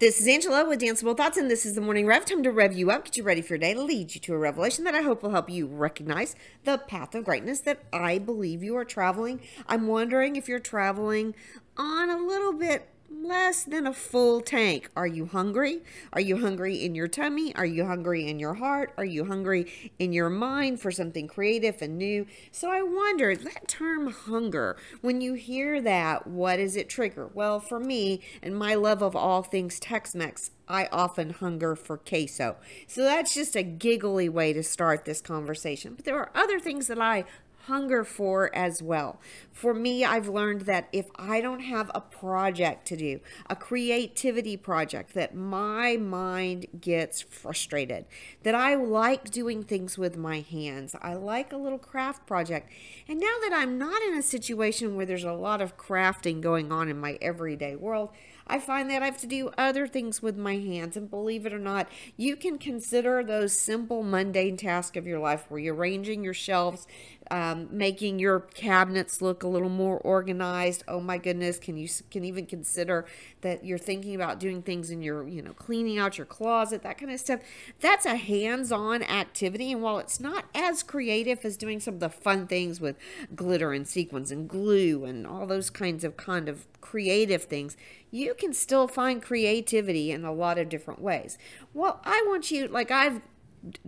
This is Angela with Danceable Thoughts, and this is the Morning Rev. Time to rev you up, get you ready for your day, lead you to a revelation that I hope will help you recognize the path of greatness that I believe you are traveling. I'm wondering if you're traveling on a little bit less than a full tank. Are you hungry? Are you hungry in your tummy? Are you hungry in your heart? Are you hungry in your mind for something creative and new? So I wonder that term hunger, when you hear that, what does it trigger? Well, for me and my love of all things Tex Mex, I often hunger for queso. So that's just a giggly way to start this conversation. But there are other things that I hunger for as well. For me, I've learned that if I don't have a project to do, a creativity project, that my mind gets frustrated, that I like doing things with my hands. I like a little craft project. And now that I'm not in a situation where there's a lot of crafting going on in my everyday world, I find that I have to do other things with my hands. And believe it or not, you can consider those simple, mundane tasks of your life where you're arranging your shelves, um, Um, making your cabinets look a little more organized. Oh my goodness, can you can even consider that you're thinking about doing things in your, you know, cleaning out your closet, that kind of stuff. That's a hands-on activity. And while it's not as creative as doing some of the fun things with glitter and sequins and glue and all those kinds of kind of creative things, you can still find creativity in a lot of different ways. Well, I want you, like I've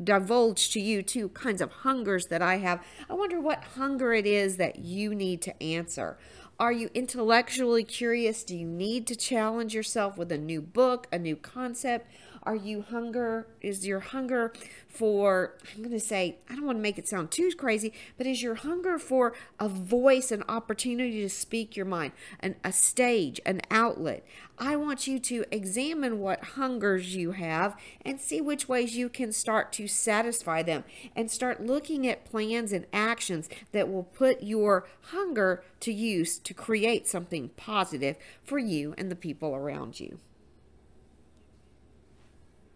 divulged to you two kinds of hungers that I have. I wonder what hunger it is that you need to answer. Are you intellectually curious? Do you need to challenge yourself with a new book, a new concept? Are you hunger? Is your hunger for, I'm going to say, I don't want to make it sound too crazy, but is your hunger for a voice, an opportunity to speak your mind, an, a stage, an outlet? I want you to examine what hungers you have and see which ways you can start to satisfy them and start looking at plans and actions that will put your hunger to use to create something positive for you and the people around you.